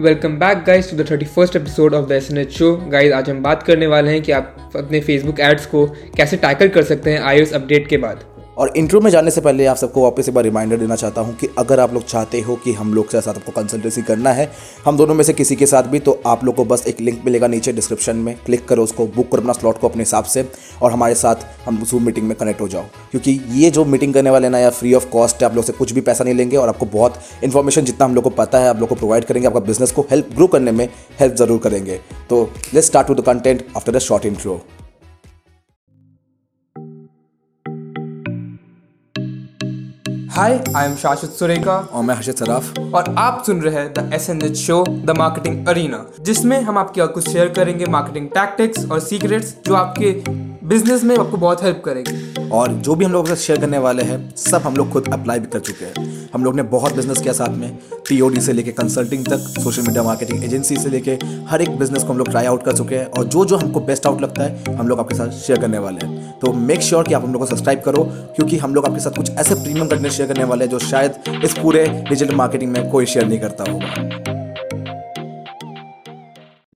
Welcome back guys to the thirty first episode of the S N H show guys आज हम बात करने वाले हैं कि आप अपने फेसबुक एड्स को कैसे टैकल कर सकते हैं आई अपडेट के बाद। और इंटरव्यू में जाने से पहले आप सबको वापस एक बार रिमाइंडर देना चाहता हूँ कि अगर आप लोग चाहते हो कि हम लोग के साथ आपको कंसल्टेंसी करना है, हम दोनों में से किसी के साथ भी तो आप लोग को बस एक लिंक मिलेगा नीचे डिस्क्रिप्शन में। क्लिक करो उसको बुक करो अपना स्लॉट को अपने हिसाब से और हमारे साथ हम जूम मीटिंग में कनेक्ट हो जाओ। क्योंकि ये जो मीटिंग करने वाले ना या फ्री ऑफ़ कॉस्ट है, आप लोग से कुछ भी पैसा नहीं लेंगे और आपको बहुत इन्फॉर्मेशन जितना हम लोग को पता है, आप लोग को प्रोवाइड करेंगे, आपका बिज़नेस को हेल्प ग्रो करने में हेल्प ज़रूर करेंगे। तो let's start with the content after the short intro hi I am Shashwat Surekha और मैं हर्षित सराफ। और आप सुन रहे हैं the S N H show the marketing arena जिसमें हम आपके कुछ शेयर करेंगे मार्केटिंग टैक्टिक्स और सीक्रेट्स जो आपके बिज़नेस में आपको बहुत हेल्प करेंगे। और जो भी हम लोग शेयर करने वाले हैं सब हम लोग खुद अप्लाई भी कर चुके हैं। हम लोग ने बहुत बिज़नेस किया साथ में। टीओडी से लेके कंसल्टिंग तक सोशल मीडिया मार्केटिंग एजेंसी से लेके हर एक बिज़नेस को हम लोग ट्राई आउट कर चुके हैं और जो जो हमको बेस्ट आउट लगता है, हम लोग आपके साथ शेयर करने वाले हैं। तो मेक श्योर sure कि आप हम लोग को सब्सक्राइब करो, क्योंकि हम लोग आपके साथ कुछ ऐसे प्रीमियम कंटेंट शेयर करने वाले हैं जो शायद इस पूरे डिजिटल मार्केटिंग में कोई शेयर नहीं करता होगा।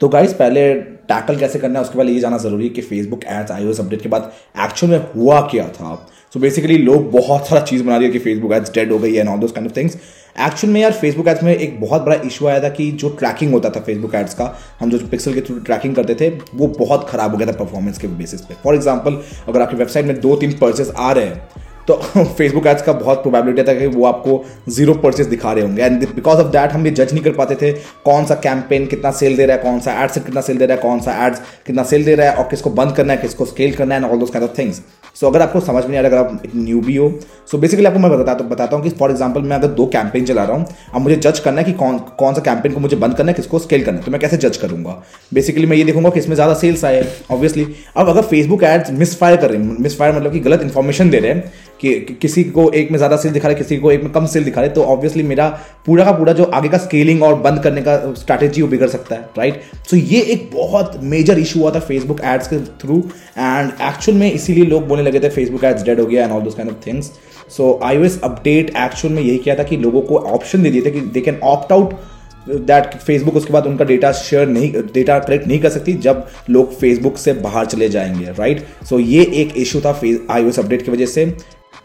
तो गाइस पहले टैकल कैसे करना है, उसके बाद ये जाना ज़रूरी है कि फेसबुक एड्स आई अपडेट के बाद एक्चुअल में हुआ क्या था। सो so बेसिकली लोग बहुत सारा चीज़ बना रही है कि फेसबुक एड्स डेड हो गई and all those kind of things actual में यार फेसबुक एड्स में एक बहुत बड़ा इशू आया था कि जो ट्रैकिंग होता था फेसबुक एड्स का, हम जो पिक्सल के थ्रू ट्रैकिंग करते थे, वो बहुत खराब हो गया था परफॉर्मेंस के बेसिस पे। फॉर एग्ज़ाम्पल अगर आपकी वेबसाइट में दो तीन परचेस आ रहे हैं तो फेसबुक एड्स का बहुत प्रोबेबिलिटी था कि वो आपको ज़ीरो परचेज दिखा रहे होंगे। एंड बिकॉज़ ऑफ़ दैट हम ये जज नहीं कर पाते थे कौन सा कैंपेन कितना सेल दे रहा है, कौन सा एड्स कितना सेल दे रहा है, कौन सा एड्स कितना सेल दे रहा है, और किसको बंद करना है, किसको स्केल करना है and all kind of things so अगर आपको समझ में नहीं आ रहा, अगर आप न्यू भी हो सो बेसिकली आपको मैं बताता बताता हूँ कि फॉर एग्ज़ाम्पल मैं अगर दो कैंपेन चला रहा हूँ, अब मुझे जज करना है कि कौन कौन सा कैंपेन को मुझे बंद करना है, किसको स्केल करना है तो मैं कैसे जज करूँगा? बेसिकली मैं ये देखूँगा कि इसमें ज़्यादा सेल्स आए ऑब्वियसली अब अगर फेसबुक एड्स मिस फायर कर रहे हैं मिस फायर मतलब कि गलत इन्फॉर्मेशन दे रहे हैं कि किसी को एक में ज़्यादा सेल दिखा रहे, किसी को एक में कम सेल दिखा रहे तो ऑब्वियसली मेरा पूरा का पूरा जो आगे का स्केलिंग और बंद करने का स्ट्रैटेजी वो बिगड़ सकता है राइट सो so ये एक बहुत मेजर इशू हुआ था फेसबुक एड्स के थ्रू एंड एक्चुअल में इसीलिए लोग बोलने लगे थे फेसबुक एड्स डेड हो गया and all those kind of things so I update actual में यही किया था कि लोगों को ऑप्शन दे दिए थे कि they can opt out that Facebook उसके बाद उनका डेटा शेयर नहीं डेटा कलेक्ट नहीं कर सकती जब लोग फेसबुक से बाहर चले जाएँगे राइट right? सो so ये एक इशू था आई अपडेट की वजह से।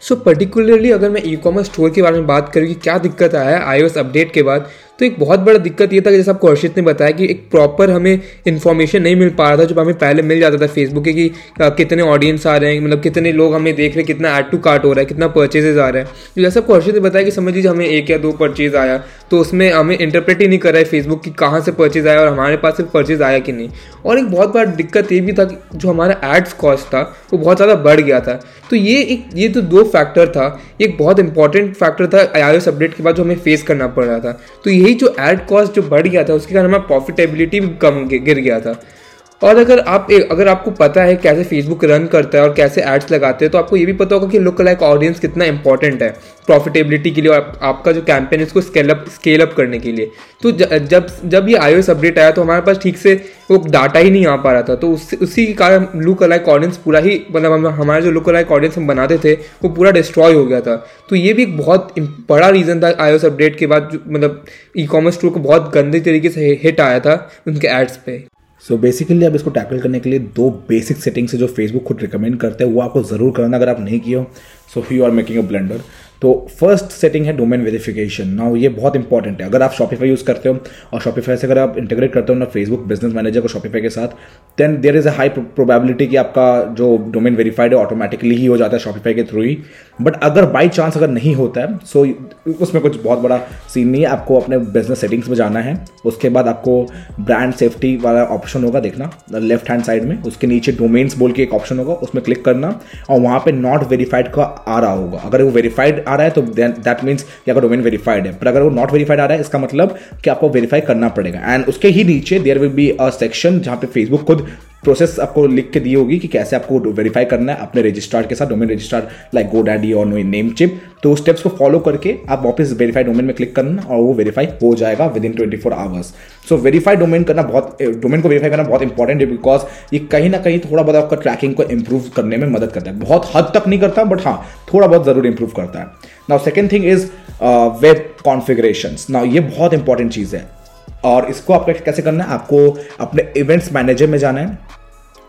सो so, पर्टिकुलरली अगर मैं ई कॉमर्स स्टोर के बारे में बात करूँ कि क्या दिक्कत आया आई अपडेट के बाद तो एक बहुत बड़ा दिक्कत ये था कि जैसे आपको हर्षित ने बताया कि एक प्रॉपर हमें इन्फॉर्मेशन नहीं मिल पा रहा था जो हमें पहले मिल जाता था फेसबुक के कि कितने ऑडियंस आ रहे हैं मतलब कितने लोग हमें देख रहे हैं, कितना एड टू कार्ट हो रहा है, कितना परचेजेज आ रहा है। तो जैसे आपको हर्षित ने बताया कि समझ लीजिए हमें एक या दो परचेज आया तो उसमें हमें इंटरप्रेट ही नहीं कर रहा है फेसबुक की कहाँ से परचेज आया और हमारे पास सिर्फ़ परचेज आया कि नहीं। और एक बहुत बड़ा दिक्कत ये भी था कि जो हमारा एड्स कॉस्ट था, वो बहुत ज़्यादा बढ़ गया था। तो ये एक, ये तो दो फैक्टर था, एक बहुत इंपॉर्टेंट फैक्टर था आई अपडेट के बाद जो हमें फेस करना पड़ रहा था। तो यही जो एड कॉस्ट जो बढ़ गया था, उसके कारण हमारा प्रॉफिटेबिलिटी भी कम गिर गया था। और अगर आप अगर आपको पता है कैसे फेसबुक रन करता है और कैसे एड्स लगाते हैं तो आपको ये भी पता होगा कि लुक लाइक ऑडियंस कितना इंपॉर्टेंट है प्रॉफिटेबिलिटी के लिए और आप, आपका जो कैंपेन है उसको स्केल अप स्केल अप करने के लिए। तो जब जब ये आईओएस अपडेट आया तो हमारे पास ठीक से वो डाटा ही नहीं आ पा रहा था। तो उस, उसी के कारण लुक लाइक ऑडियंस पूरा ही मतलब हमारे जो लुक लाइक ऑडियंस हम बनाते थे वो पूरा डिस्ट्रॉय हो गया था। तो ये भी एक बहुत बड़ा रीज़न था आई अपडेट के बाद मतलब ई कॉमर्स स्टोर को बहुत गंदे तरीके से हिट आया था उनके एड्स पे। सो so बेसिकली अब इसको टैकल करने के लिए दो बेसिक सेटिंग्स से जो फेसबुक खुद रिकमेंड करते हैं, वो आपको ज़रूर करना अगर आप नहीं किए हो। So you are making a blender तो फ़र्स्ट सेटिंग है डोमेन वेरिफिकेशन ना ये बहुत इंपॉर्टेंट है। अगर आप शॉपिफाई यूज़ करते हो और शॉपिफाई से अगर आप इंटीग्रेट करते हो ना फेसबुक बिज़नेस मैनेजर को शॉपिफाई के साथ then there is a high probability कि आपका जो डोमेन वेरीफाइड है ऑटोमेटिकली ही हो जाता है शॉपिफाई के थ्रू ही। बट अगर बाई चांस अगर नहीं होता है सो so उसमें कुछ बहुत बड़ा सीन नहीं है। आपको अपने बिज़नेस सेटिंग्स में जाना है। उसके बाद आपको ब्रांड सेफ्टी वाला ऑप्शन होगा, देखना। लेफ़्ट हैंड साइड में। उसके नीचे डोमेन्स बोल के एक ऑप्शन होगा, उसमें क्लिक करना। और वहाँ पे नॉट वेरीफाइड का आ रहा होगा। अगर वो वेरीफाइड आ रहा है तो दैट मीन्स कि अगर डोमेन वेरीफाइड है। पर अगर वो नॉट वेरीफाइड आ रहा है, इसका मतलब कि आपको वेरीफाई करना पड़ेगा। एंड उसके ही नीचे there will be a section जहाँ पे फेसबुक खुद प्रोसेस आपको लिख के दी होगी कि कैसे आपको वेरीफाई करना है अपने रजिस्ट्रार के साथ domain registrar like GoDaddy और नो नेम चिप तो उस स्टेप्स को फॉलो करके आप वापस वेरीफाई डोमेन में क्लिक करना और वो वेरीफाई हो जाएगा within twenty four hours so verify domain करना बहुत डोमेन को वेरीफाई करना बहुत इंपॉर्टेंट है बिकॉज़ ये कहीं ना कहीं थोड़ा बहुत आपका ट्रैकिंग को इंप्रूव करने में मदद करता है। बहुत हद तक नहीं करता बट हाँ थोड़ा बहुत ज़रूर इंप्रूव करता है। Now second thing is web configuration now ये बहुत इंपॉर्टेंट चीज़ है। और इसको आपको कैसे करना है? आपको अपने इवेंट्स मैनेजर में जाना है।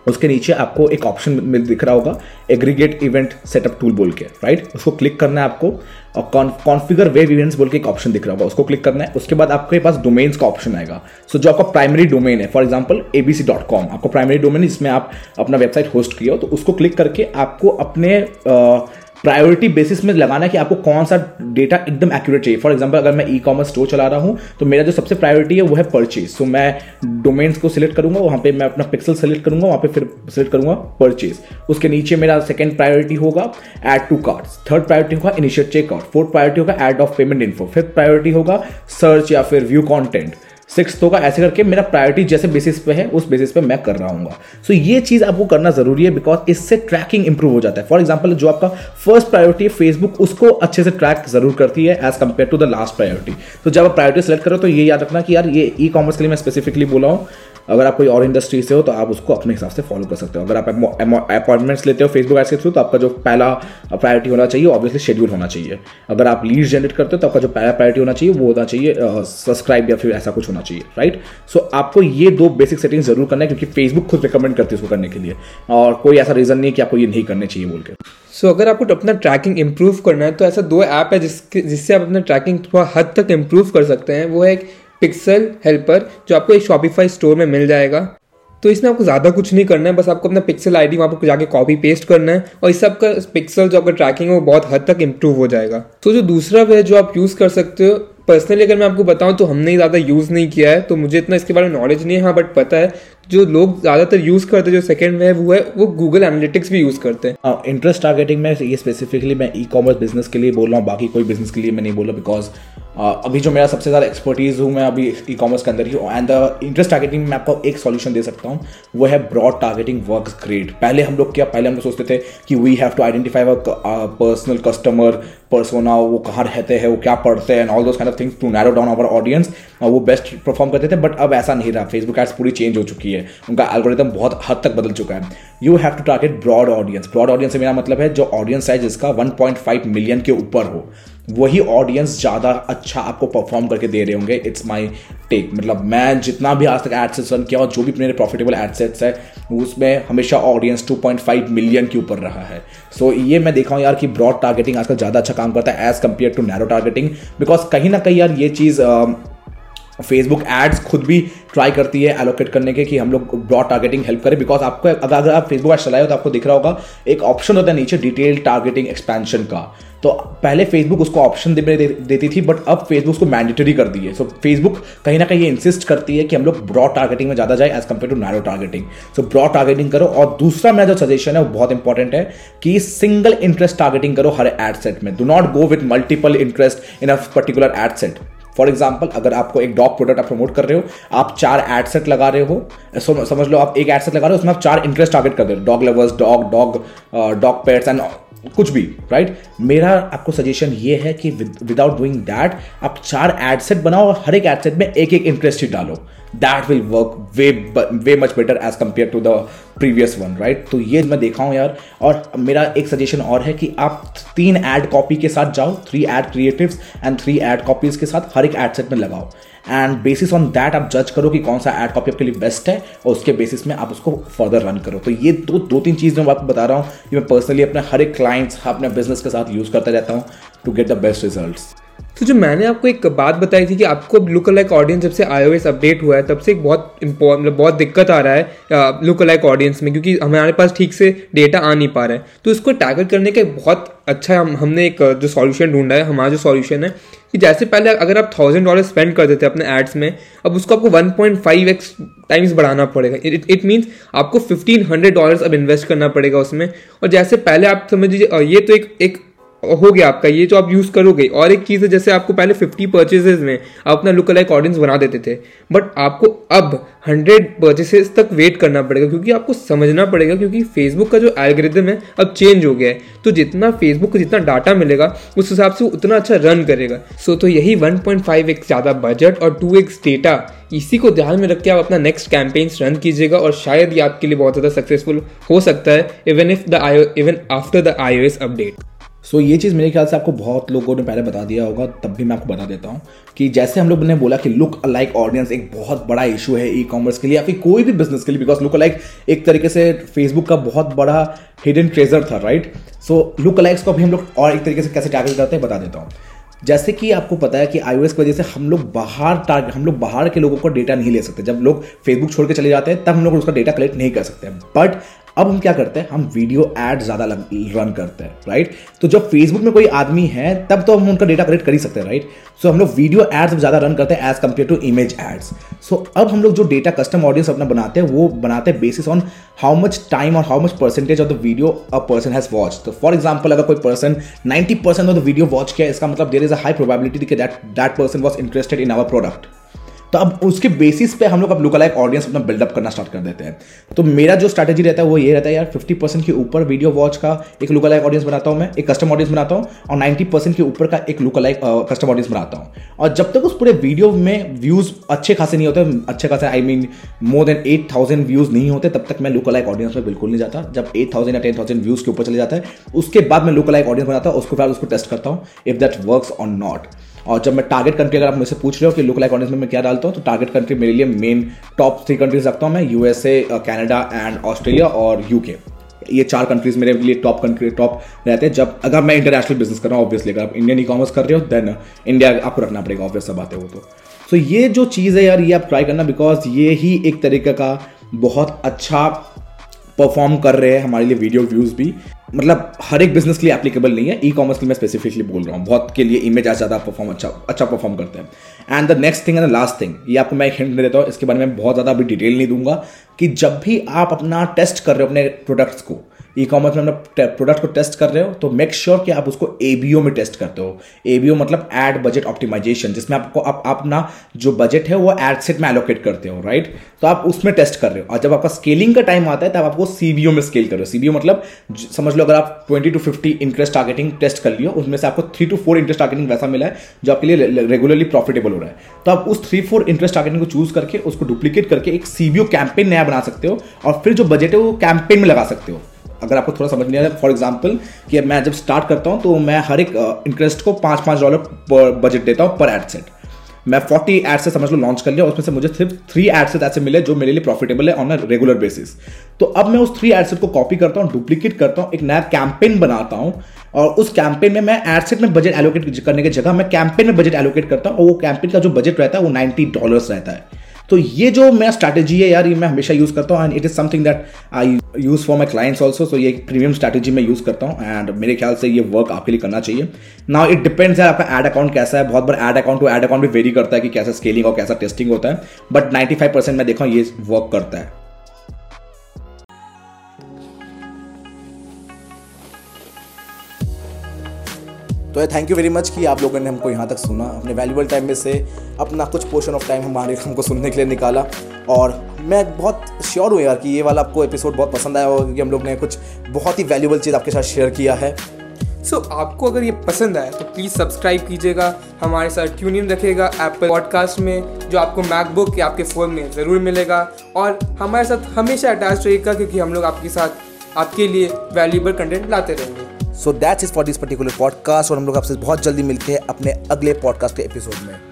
उसके नीचे आपको एक ऑप्शन दिख रहा होगा एग्रीगेट इवेंट सेटअप टूल बोल के राइट उसको क्लिक करना है आपको और कॉन्फ़िगर वेब इवेंट्स बोल के एक ऑप्शन दिख रहा होगा उसको क्लिक करना है। उसके बाद आपके पास डोमेन्स का ऑप्शन आएगा। सो so, जो आपका प्राइमरी डोमेन है for example A B C dot com आपको प्राइमरी डोमेन इसमें आप अपना वेबसाइट होस्ट किया हो तो उसको क्लिक करके आपको अपने आ, प्रायोरिटी बेसिस में लगाना है कि आपको कौन सा डेटा एकदम एक्यूरेट चाहिए। फॉर एग्ज़ाम्पल अगर मैं ई कॉमर्स स्टोर चला रहा हूँ तो मेरा जो सबसे प्रायोरिटी है वो है परचेज सो so, मैं डोमेन्स को सिलेक्ट करूँगा वहाँ पे मैं अपना पिक्सल सेलेक्ट करूँगा वहाँ पे फिर सिलेक्ट करूँगा परचेज उसके नीचे मेरा सेकंड प्रायोरिटी होगा add to cart third priority होगा इनिशिएट चेकआउट फोर्थ प्रायोरिटी होगा add of payment info fifth priority होगा सर्च या फिर व्यू कॉन्टेंट सिक्स होगा ऐसे करके मेरा प्रायोरिटी जैसे बेसिस पे है उस बेसिस पे मैं कर रहा हूँ सो so, ये चीज़ आपको करना ज़रूरी है बिकॉज़ इससे ट्रैकिंग इंप्रूव हो जाता है। फॉर एग्ज़ाम्पल जो आपका फ़र्स्ट प्रायोरिटी है फेसबुक उसको अच्छे से ट्रैक ज़रूर करती है as compared to the last priority तो जब आप प्रायोरिटी सेलेक्ट करो तो ये याद रखना कि यार ये ई कॉमर्स के लिए मैं स्पेसिफिकली बोला हूँ। अगर आप कोई और इंडस्ट्री से हो तो आप उसको अपने हिसाब से फॉलो कर सकते हो। अगर आप अपॉइंटमेंट्स लेते हो फेसबुक एड्स के थ्रू तो आपका जो पहला प्रायोरिटी होना चाहिए ऑब्वियसली शेड्यूल होना चाहिए। अगर आप लीड जनरेट करते हो तो आपका जो पहला प्रायोरिटी होना चाहिए वो होना चाहिए सब्सक्राइब या फिर ऐसा कुछ होना चाहिए राइट सो so, आपको ये दो बेसिक सेटिंग ज़रूर करना है क्योंकि फेसबुक खुद रिकमेंड करती है उसको करने के लिए। और कोई ऐसा रीजन नहीं कि आपको ये नहीं करने चाहिए बोल के। सो so, अगर आपको अपना ट्रैकिंग इंप्रूव करना है तो ऐसा दो ऐप है जिसके जिससे आप अपना ट्रैकिंग थोड़ा हद तक इंप्रूव कर सकते हैं। वो है एक पिक्सल हेल्पर जो आपको एक शॉपिफाई स्टोर में मिल जाएगा। तो इसमें आपको ज़्यादा कुछ नहीं करना है बस आपको अपना पिक्सल आईडी वहाँ पर जाके कॉपी पेस्ट करना है। और इस सब का पिक्सल जो आपका ट्रैकिंग है वो बहुत हद तक इम्प्रूव हो जाएगा। तो जो दूसरा वे जो आप यूज़ कर सकते हो पर्सनली अगर मैं आपको बताऊँ तो हमने ज़्यादा यूज़ नहीं किया है तो मुझे इतना इसके बारे में नॉलेज नहीं है हाँ बट पता है, जो लोग ज़्यादातर यूज़ करते हैं, जो सेकंड वेव हुआ है, वो गूगल एनालिटिक्स भी यूज़ करते हैं। इंटरेस्ट टारगेटिंग में ये स्पेसिफिकली मैं ई कॉमर्स बिज़नेस के लिए बोल रहा हूँ, बाकी कोई बिज़नेस के लिए मैं नहीं बोल रहा बिकॉज़ अभी जो मेरा सबसे ज़्यादा एक्सपर्टीज़ हूँ मैं अभी ई कॉमर्स के अंदर ही हूँ। एंड द इंटरेस्ट टारगेटिंग में आपको एक सॉल्यूशन दे सकता हूँ। वो है ब्रॉड टारगेटिंग वर्क ग्रेट पहले हम लोग क्या, पहले हम लोग सोचते थे कि we have to identify personal customer persona वो कहाँ रहते हैं, वो क्या पढ़ते हैं all those kind of things to narrow down our audience वो बेस्ट परफॉर्म करते थे बट अब ऐसा नहीं रहा। फेसबुक एड्स पूरी चेंज हो चुकी है। उनका एल्गोरिदम बहुत हद तक बदल चुका है। You have to target broad audience broad audience से मेरा मतलब है जो ऑडियंस है जिसका 1.5 मिलियन के ऊपर हो। वही ऑडियंस ज़्यादा अच्छा आपको परफॉर्म करके दे रहे होंगे। इट्स माई टेक मतलब मैं जितना भी आज तक एडसेट्स रन किया और जो भी मेरे प्रॉफिटेबल एडसेट्स है उसमें हमेशा ऑडियंस 2.5 मिलियन के ऊपर रहा है। सो so, ये मैं देखा हूँ यार कि ब्रॉड टारगेटिंग आजकल ज़्यादा अच्छा काम करता है as compared to narrow targeting because कहीं ना कहीं यार ये चीज़ फेसबुक एड्स खुद भी ट्राई करती है एलोकेट करने के कि हम लोग ब्रॉड टारगेटिंग हेल्प करें। बिकॉज़ आपको अगर अगर आप फेसबुक एड्स चलाए हो तो आपको दिख रहा होगा एक ऑप्शन होता है नीचे डिटेल टारगेटिंग एक्सपेंशन का। तो पहले फेसबुक उसको ऑप्शन दे, दे, देती थी बट अब फेसबुक उसको मैंडेटरी कर दी है। सो फेसबुक कहीं ना कहीं ये इंसिस्ट करती है कि हम लोग ब्रॉड टारगेटिंग में ज़्यादा जाए as compared to narrow targeting so broad targeting करो और दूसरा मेरा जो सजेशन है वो बहुत इंपॉर्टेंट है कि सिंगल इंटरेस्ट टारगेटिंग करो हर एड सेट में। Do not go with multiple interest in a particular ad set for example अगर आपको एक डॉग प्रोडक्ट आप प्रमोट कर रहे हो, आप चार एड सेट लगा रहे हो समझ लो आप एक एड सेट लगा रहे हो, उसमें आप चार इंटरेस्ट टारगेट कर रहे हो dog lovers dog dog dog pets and कुछ भी राइट right? मेरा आपको सजेशन ये है कि विदाउट डूइंग दैट आप चार एड सेट बनाओ और हर एक एड सेट में एक एक इंटरेस्ट ही डालो that will work way way much better as compared to the previous one right तो ये मैं देखा हूँ यार, और मेरा एक सजेशन और है कि आप तीन एड कॉपी के साथ जाओ three ad creatives and three ad copies के साथ हर एक एड सेट में लगाओ। एंड बेसिस ऑन दैट आप जज करो कि कौन सा एड कॉपी आपके लिए बेस्ट है, और उसके बेसिस में आप उसको फर्दर रन करो। तो ये दो दो तीन चीज़ मैं आपको बता रहा हूँ कि मैं पर्सनली अपने हर एक क्लाइंट्स अपने बिज़नेस के साथ यूज़ करता रहता हूँ to get the best results तो जो मैंने आपको एक बात बताई थी कि आपको लुक लाइक ऑडियंस जब से आई अपडेट हुआ है, तब से एक बहुत मतलब बहुत दिक्कत आ रहा है लुक लाइक ऑडियंस में, क्योंकि हमारे पास ठीक से डेटा आ नहीं पा रहा है। तो इसको टैकल करने का बहुत अच्छा हम, हमने एक जो सॉल्यूशन ढूंढा है, हमारा जो सॉल्यूशन है, कि जैसे पहले अगर आप थाउज़ेंड डॉलर स्पेंड कर देते अपने एड्स में, अब उसको आपको one point five x times बढ़ाना पड़ेगा। इट मीन्स आपको फिफ्टीन हंड्रेड डॉलर्स अब इन्वेस्ट करना पड़ेगा उसमें। और जैसे पहले आप समझ लीजिए ये तो एक एक हो गया आपका, ये जो आप यूज़ करोगे, और एक चीज़ है, जैसे आपको पहले 50 परचेजेस में आप अपना लुक लाइक ऑडियंस बना देते थे बट आपको अब 100 परचेसेस तक वेट करना पड़ेगा, क्योंकि आपको समझना पड़ेगा, क्योंकि फेसबुक का जो एल्गोरिदम है अब चेंज हो गया है। तो जितना फेसबुक को जितना डाटा मिलेगा, उस हिसाब से उतना अच्छा रन करेगा। सो तो यही वन पॉइंट ज़्यादा बजट और टू एक्स डेटा इसी को ध्यान में रख के आप अपना नेक्स्ट कैंपेन्स रन कीजिएगा, और शायद ये आपके लिए बहुत ज़्यादा सक्सेसफुल हो सकता है even if the I even after the I update so ये चीज़ मेरे ख्याल से आपको बहुत लोगों ने पहले बता दिया होगा, तब भी मैं आपको बता देता हूँ कि जैसे हम लोग ने बोला कि लुक अलाइक ऑडियंस एक बहुत बड़ा इशू है ई कॉमर्स के लिए या फिर कोई भी बिज़नेस के लिए बिकॉज़ लुक अलाइक एक तरीके से फेसबुक का बहुत बड़ा हिडन ट्रेजर था राइट सो लुक अलाइक्स को भी हम लोग और एक तरीके से कैसे टैकल करते हैं, बता देता हूँ। जैसे कि आपको पता है कि आईओएस की वजह से हम लोग बाहर टारगेट हम लोग बाहर के लोगों को डेटा नहीं ले सकते। जब लोग फेसबुक छोड़ के चले जाते हैं, तब हम लोग उसका डेटा कलेक्ट नहीं कर सकते। बट अब हम क्या करते हैं? हम वीडियो एड ज़्यादा रन करते हैं राइट तो जब फेसबुक में कोई आदमी है, तब तो हम उनका डेटा कलेक्ट कर ही सकते हैं राइट सो हम लोग वीडियो एड्स ज़्यादा रन करते हैं as compared to image ads so अब हम लोग जो डेटा कस्टम ऑडियंस अपना बनाते हैं, वो बनाते हैं basis on how much time और how much percentage of the video a person has watch तो फॉर एग्ज़ाम्पल अगर कोई person ninety percent of the video watch किया इसका मतलब there is a high probability that that person was interested in our product तो अब उसके basis पे हम लोग अब लुकलाइक ऑडियंस अपना बिल्डअप करना स्टार्ट कर देते हैं। तो मेरा जो स्ट्रैटेजी रहता है वो ये रहता है यार फिफ्टी परसेंट के ऊपर वीडियो वॉच का एक लुकलाइक ऑडियंस बनाता हूँ मैं, एक कस्टम ऑडियंस बनाता हूँ और नाइन्टी परसेंट के ऊपर का एक लुकलाइक कस्टम ऑडियंस बनाता हूँ। और जब तक उस पूरे वीडियो में व्यूज़ अच्छे खासे नहीं होते, अच्छे खासे I mean more than eight thousand views नहीं होते, तब तक मैं लुकलाइक ऑडियंस में बिल्कुल नहीं जाता। जब एट थाउज़ेंड या टेन थाउज़ेंड व्यूज़ के ऊपर चले जाता है, उसके बाद मैं लुकलाइक ऑडियंस बनाता हूँ, उसके बाद उसको टेस्ट करता हूँ इफ़ दैट वर्क और नॉट और जब मैं टारगेट कंट्री अगर आप मुझसे पूछ रहे हो कि लुक लाइक ऑडियंस में मैं क्या डालता हूँ तो टारगेट कंट्री मेरे लिए मेन टॉप थ्री कंट्रीज़ रखता हूँ मैं यूएसए कैनेडा एंड ऑस्ट्रेलिया और यूके ये चार कंट्रीज़ मेरे लिए टॉप कंट्री टॉप रहते हैं। जब अगर मैं इंटरनेशनल बिज़नेस कर रहा हूँ ऑब्वियसली अगर आप इंडियन ई कॉमर्स कर रहे हो देन इंडिया आपको रखना पड़ेगा ऑब्वियस सब आते हो तो। सो so, ये जो चीज़ है यार ये आप ट्राई करना बिकॉज़ ये ही एक तरीके का बहुत अच्छा परफॉर्म कर रहे हैं हमारे लिए वीडियो व्यूज़ भी। मतलब हर एक बिज़नेस के लिए एप्लीकेबल नहीं है। ई कॉमर्स के लिए मैं स्पेसिफिकली बोल रहा हूँ। बहुत के लिए इमेज आज ज़्यादा परफॉर्म अच्छा अच्छा परफॉर्म करते हैं। And the next thing and the last thing ये आपको मैं एक हिंट दे देता हूँ, इसके बारे में बहुत ज़्यादा अभी डिटेल नहीं दूँगा कि जब भी आप अपना टेस्ट कर रहे हो अपने प्रोडक्ट्स को ई कॉमर्स में अपना प्रोडक्ट को टेस्ट कर रहे हो तो मेक श्योर sure कि आप उसको एबीओ में टेस्ट करते हो। एबीओ मतलब एड बजट ऑप्टिमाइजेशन जिसमें आपको आप, अपना जो बजट है वो एड सेट में एलोकेट करते हो राइट तो आप उसमें टेस्ट कर रहे हो। और जब आपका स्केलिंग का टाइम आता है, तब आपको सीबीओ में स्केल कर। रहे हो सीबीओ मतलब समझ लो अगर आप twenty to fifty interest targeting test कर लियो, उसमें से आपको three to four interest targeting वैसा मिला है, जो आपके लिए रेगुलरली प्रॉफिटेबल हो रहा है। तो आप उस थ्री फोर इंटरेस्ट टारगेटिंग को चूज़ करके, उसको डुप्लीकेट करके एक सीबीओ कैंपेन नया बना सकते हो, और फिर जो बजट है वो कैंपेन में लगा सकते हो। अगर आपको थोड़ा समझ नहीं आया फॉर एग्ज़ाम्पल कि मैं जब स्टार्ट करता हूँ तो मैं हर एक इंटरेस्ट को पाँच पाँच डॉलर पर बजट देता हूँ पर एड सेट मैं फोर्टी एड से समझ लो लॉन्च कर लिया, उसमें से मुझे सिर्फ़ थ्री एड सेट ऐसे मिले जो मेरे लिए प्रॉफिटेबल है ऑन अ रेगुलर बेसिस तो अब मैं उस थ्री एड सेट को कॉपी करता हूँ डुप्लीकेट करता हूँ, एक नया कैंपेन बनाता हूँ और उस कैंपेन में मैं एडसेट में बजट एलोकेट करने की जगह, मैं कैंपेन में बजट एलोकेट करता हूँ और वो कैंपेन का जो बजट रहता है, वो नाइन्टी डॉलर्स रहता है. तो ये जो मेरा स्ट्रैटेजी है यार, ये मैं हमेशा यूज़ करता हूँ and it is something that I use for my clients also so ये प्रीमियम स्ट्रैटेजी मैं यूज़ करता हूँ एंड मेरे ख्याल से ये वर्क आपके लिए करना चाहिए। ना इट डिपेंड्स है आपका एड अकाउंट कैसा है, बहुत बार ad account to ad account भी वेरी करता है कि कैसा स्केलिंग और कैसा टेस्टिंग होता है बट नाइन्टी फाइव परसेंट मैं देखा ये वर्क करता है। तो थैंक यू वेरी मच कि आप लोगों ने हमको यहाँ तक सुना अपने वैल्यूबल टाइम में से अपना कुछ पोर्शन ऑफ़ टाइम हमारे हमको सुनने के लिए निकाला। और मैं बहुत श्योर हूँ यार कि ये वाला आपको एपिसोड बहुत पसंद आया होगा क्योंकि हम लोग ने कुछ बहुत ही वैल्यूबल चीज़ आपके साथ शेयर किया है। सो so, आपको अगर ये पसंद आया तो प्लीज़ सब्सक्राइब कीजिएगा हमारे साथ ट्यून इन रखिएगा एप्पल पॉडकास्ट में जो आपको मैकबुक या आपके फ़ोन में ज़रूर मिलेगा। और हमारे साथ हमेशा अटैच रहेगा क्योंकि हम लोग आपके साथ आपके लिए वैल्यूबल कंटेंट लाते रहेंगे। So that's is for this particular podcast और हम लोग आपसे बहुत जल्दी मिलते हैं अपने अगले पॉडकास्ट के एपिसोड में।